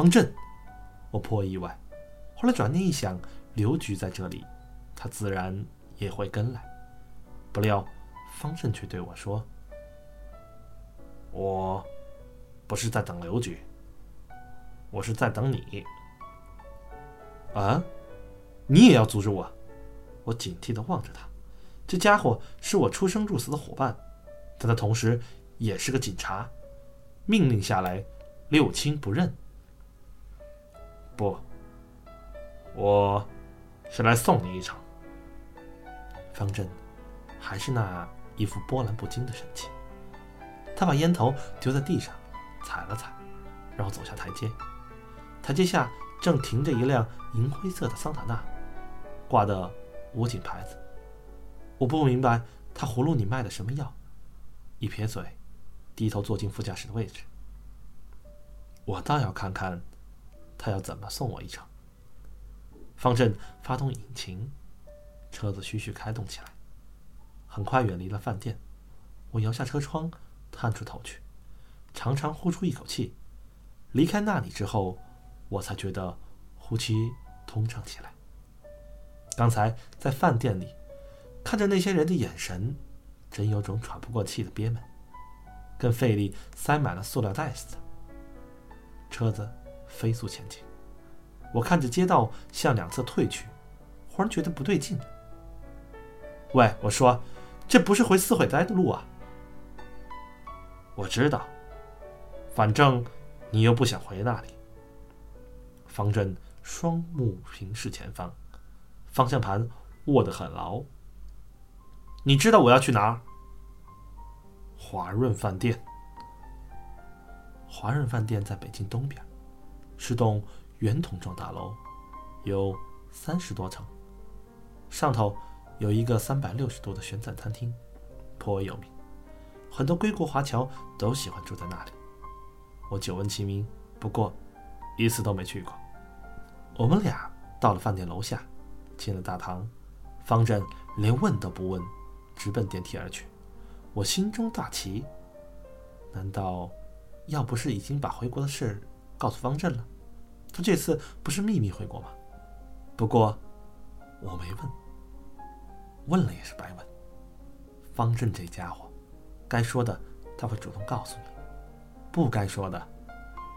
方正，我颇意外。后来转念一想，刘局在这里，他自然也会跟来。不料方正却对我说：“我不是在等刘局，我是在等你。”啊，你也要阻止我？我警惕地望着他。这家伙是我出生入死的伙伴，但他同时也是个警察。命令下来，六亲不认。不，我是来送你一程。方正还是那一副波澜不惊的神情。他把烟头丢在地上，踩了踩，然后走下台阶。台阶下正停着一辆银灰色的桑塔纳，挂的武警牌子。我不明白他葫芦里卖的什么药，一撇嘴，低头坐进副驾驶的位置。我倒要看看他要怎么送我一程。方正发动引擎，车子徐徐开动起来，很快远离了饭店。我摇下车窗，探出头去，长长呼出一口气。离开那里之后，我才觉得呼吸通畅起来。刚才在饭店里。看着那些人的眼神，真有种喘不过气的憋闷，跟肺里塞满了塑料袋似的。车子飞速前进，我看着街道向两侧退去，忽然觉得不对劲。喂，我说，这不是回四惠斋的路啊！我知道，反正你又不想回那里。方正双目平视前方，方向盘握得很牢。你知道我要去哪儿？华润饭店。华润饭店在北京东边，是栋圆筒状大楼，有三十多层，上头有一个三百六十度的旋转餐厅，颇为有名，很多归国华侨都喜欢住在那里。我久闻其名，不过一次都没去过。我们俩到了饭店楼下，进了大堂，方正连问都不问。直奔电梯而去，我心中大奇。难道要不是已经把回国的事告诉方正了，他这次不是秘密回国吗？不过我没问，问了也是白问。方正这家伙，该说的他会主动告诉你，不该说的，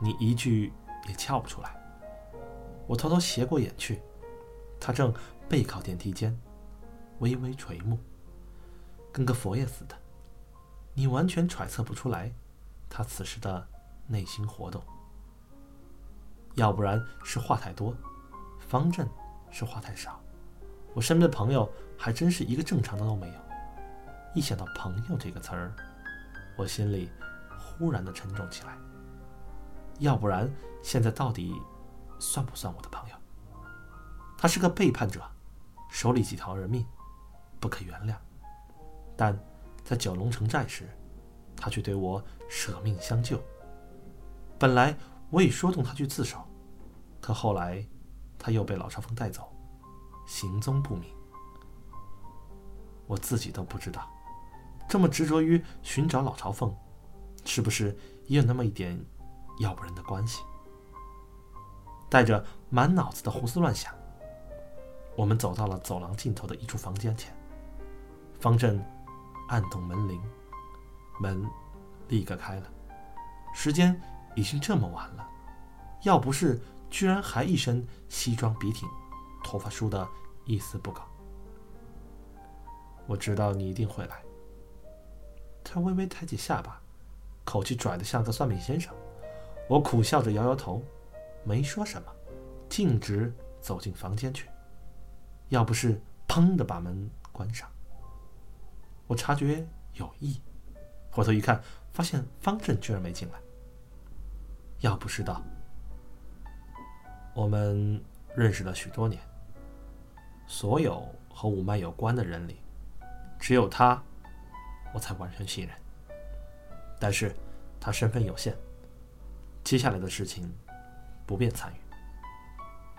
你一句也撬不出来。我偷偷斜过眼去，他正背靠电梯间，微微垂目。跟个佛爷似的，你完全揣测不出来他此时的内心活动。要不然是话太多，方正是话太少。我身边的朋友还真是一个正常的都没有。一想到“朋友”这个词儿，我心里忽然的沉重起来。要不然现在到底算不算我的朋友？他是个背叛者，手里几条人命，不可原谅。但在九龙城寨时，他却对我舍命相救。本来我已说动他去自首，可后来他又被老朝奉带走，行踪不明。我自己都不知道，这么执着于寻找老朝奉，是不是也有那么一点要不人的关系？带着满脑子的胡思乱想，我们走到了走廊尽头的一处房间前，方正。按动门铃，门立刻开了。时间已经这么晚了，要不是居然还一身西装笔挺，头发梳得一丝不苟，我知道你一定会来。他微微抬起下巴，口气拽得像个算命先生。我苦笑着摇摇头，没说什么，径直走进房间去。要不是砰的把门关上。我察觉有异，回头一看，发现方正居然没进来。要不是道，我们认识了许多年，所有和五脉有关的人里，只有他，我才完全信任。但是，他身份有限，接下来的事情不便参与。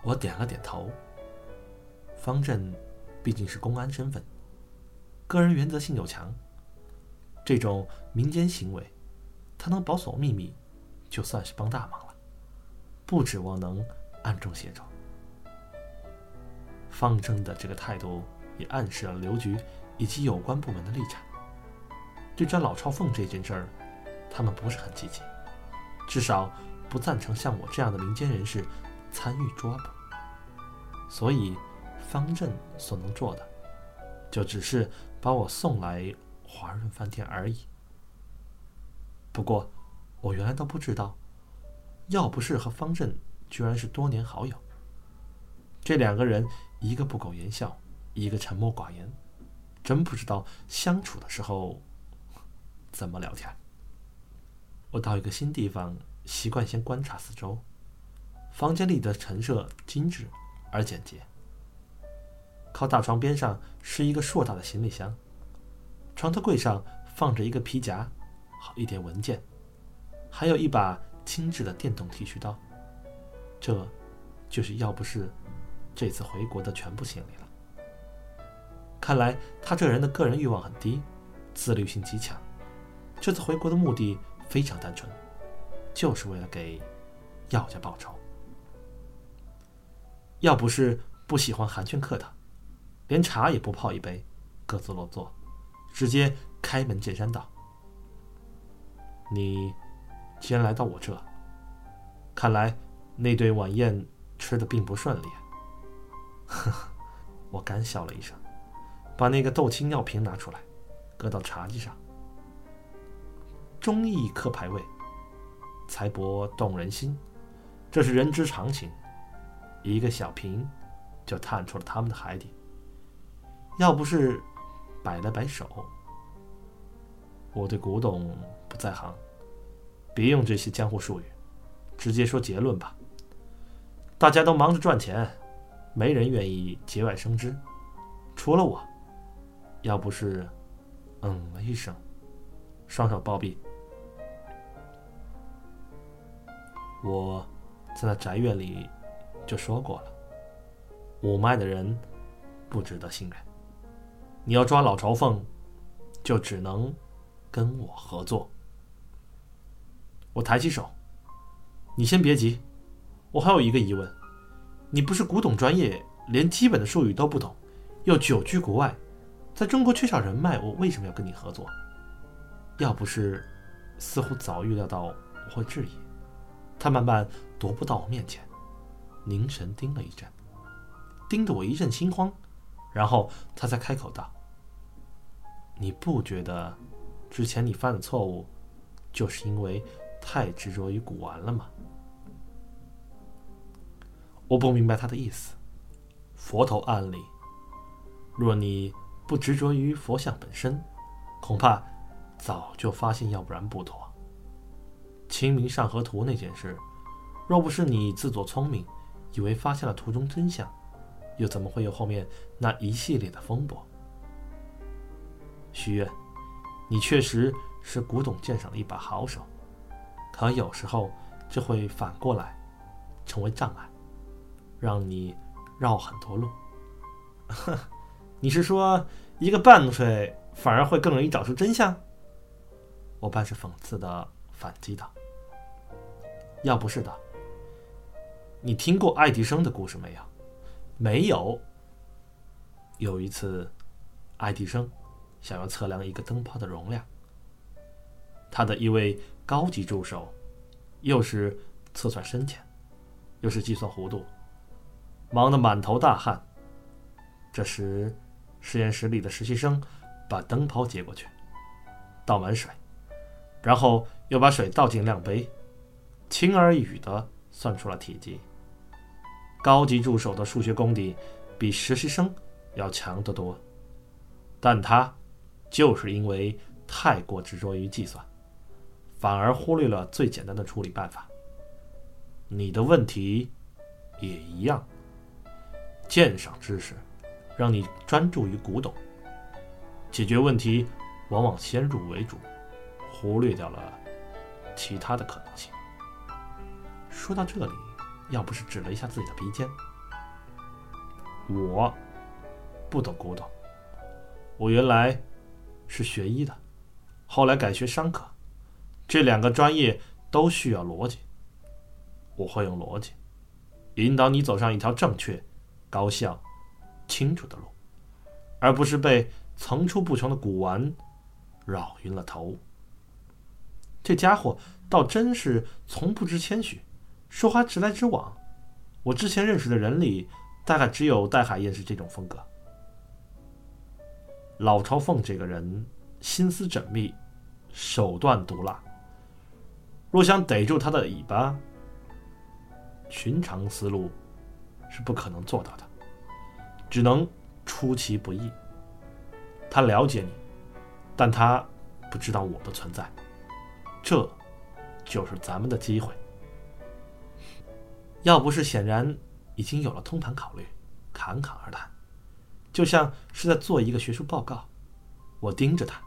我点了点头。方正毕竟是公安身份。个人原则性又强，这种民间行为，他能保守秘密，就算是帮大忙了。不指望能暗中协助。方正的这个态度也暗示了刘局以及有关部门的立场。对抓老朝奉这件事儿，他们不是很积极，至少不赞成像我这样的民间人士参与抓捕。所以，方正所能做的，就只是把我送来华润饭店而已。不过，我原来都不知道，要不是和方正居然是多年好友。这两个人，一个不苟言笑，一个沉默寡言，真不知道相处的时候怎么聊天。我到一个新地方，习惯先观察四周。房间里的陈设精致而简洁，靠大床边上是一个硕大的行李箱，床头柜上放着一个皮夹。好一点文件，还有一把精致的电动剃须刀，这，就是要不是这次回国的全部行李了。看来他这人的个人欲望很低，自律性极强。这次回国的目的非常单纯，就是为了给药家报仇。要不是不喜欢寒暄客套，连茶也不泡一杯，各自落座，直接开门见山道。你既然来到我这，看来那顿晚宴吃的并不顺利。呵呵，我干笑了一声，把那个豆青药瓶拿出来，搁到茶几上。忠义克牌位，财帛动人心，这是人之常情。一个小瓶，就探出了他们的海底。要不是摆了摆手。我对古董不在行，别用这些江湖术语，直接说结论吧。大家都忙着赚钱，没人愿意节外生枝，除了我。要不是，嗯了一声，双手抱臂，我在那宅院里就说过了，五脉的人不值得信任。你要抓老朝奉，就只能。跟我合作。我抬起手，你先别急，我还有一个疑问：你不是古董专业，连基本的术语都不懂，又久居国外，在中国缺少人脉，我为什么要跟你合作？要不是，似乎早预料到我会质疑，他慢慢踱步到我面前，凝神盯了一阵，盯得我一阵心慌，然后他才开口道：“你不觉得？”之前你犯的错误，就是因为太执着于古玩了吗？我不明白他的意思。佛头案例，若你不执着于佛像本身，恐怕早就发现，要不然不妥。《清明上河图》那件事，若不是你自作聪明，以为发现了图中真相，又怎么会有后面那一系列的风波？许愿。你确实是古董鉴赏的一把好手，可有时候就会反过来成为障碍，让你绕很多路。你是说一个半睡反而会更容易找出真相？我半是讽刺的反击道：“要不是的，你听过爱迪生的故事没有？没有。有一次，爱迪生。”想要测量一个灯泡的容量，他的一位高级助手，又是测算深浅，又是计算弧度，忙得满头大汗。这时，实验室里的实习生把灯泡接过去，倒满水，然后又把水倒进量杯，轻而易举地算出了体积。高级助手的数学功底比实习生要强得多，但他。就是因为太过执着于计算，反而忽略了最简单的处理办法。你的问题也一样。鉴赏知识让你专注于古董，解决问题往往先入为主，忽略掉了其他的可能性。说到这里，要不是指了一下自己的鼻尖，我不懂古董，我原来。是学医的，后来改学商科，这两个专业都需要逻辑。我会用逻辑引导你走上一条正确、高效、清楚的路，而不是被层出不穷的古玩绕晕了头。这家伙倒真是从不知谦虚，说话直来直往。我之前认识的人里，大概只有戴海燕是这种风格。老朝凤这个人心思缜密，手段毒辣。若想逮住他的尾巴，寻常思路是不可能做到的，只能出其不意。他了解你，但他不知道我的存在。这，就是咱们的机会。要不是显然已经有了通盘考虑，侃侃而谈，就像是在做一个学术报告。我盯着他，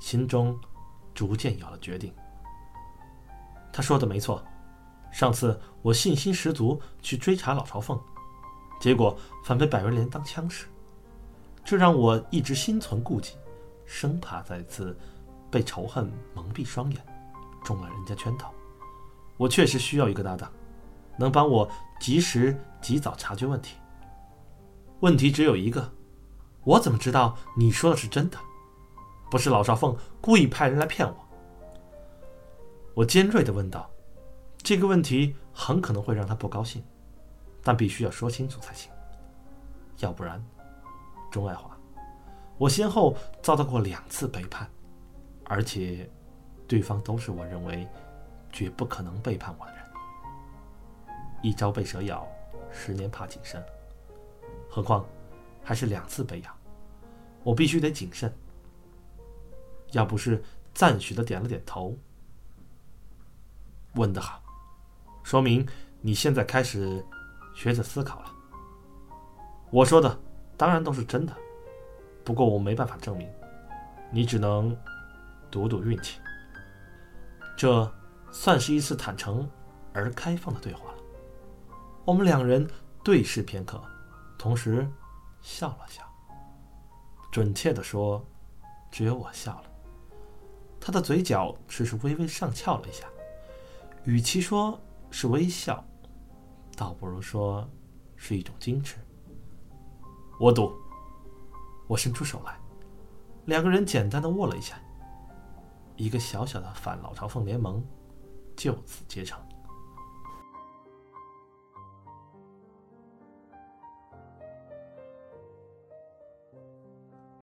心中逐渐有了决定。他说的没错，上次我信心十足去追查老朝奉，结果反被百人连当枪使，这让我一直心存顾忌，生怕再次被仇恨蒙蔽双眼，中了人家圈套。我确实需要一个搭档。能帮我及时、及早察觉问题。问题只有一个，我怎么知道你说的是真的？不是老少凤故意派人来骗我？我尖锐地问道。这个问题很可能会让他不高兴，但必须要说清楚才行。要不然，钟爱华，我先后遭到过两次背叛，而且对方都是我认为绝不可能背叛我的人。一朝被蛇咬，十年怕井绳。何况还是两次被咬，我必须得谨慎。要不是赞许的点了点头，问得好，说明你现在开始学着思考了。我说的当然都是真的，不过我没办法证明，你只能赌赌运气。这算是一次坦诚而开放的对话了。我们两人对视片刻，同时笑了笑。准确的说，只有我笑了。他的嘴角只是微微上翘了一下，与其说是微笑，倒不如说是一种矜持。我赌。我伸出手来，两个人简单的握了一下，一个小小的反老朝奉联盟就此结成。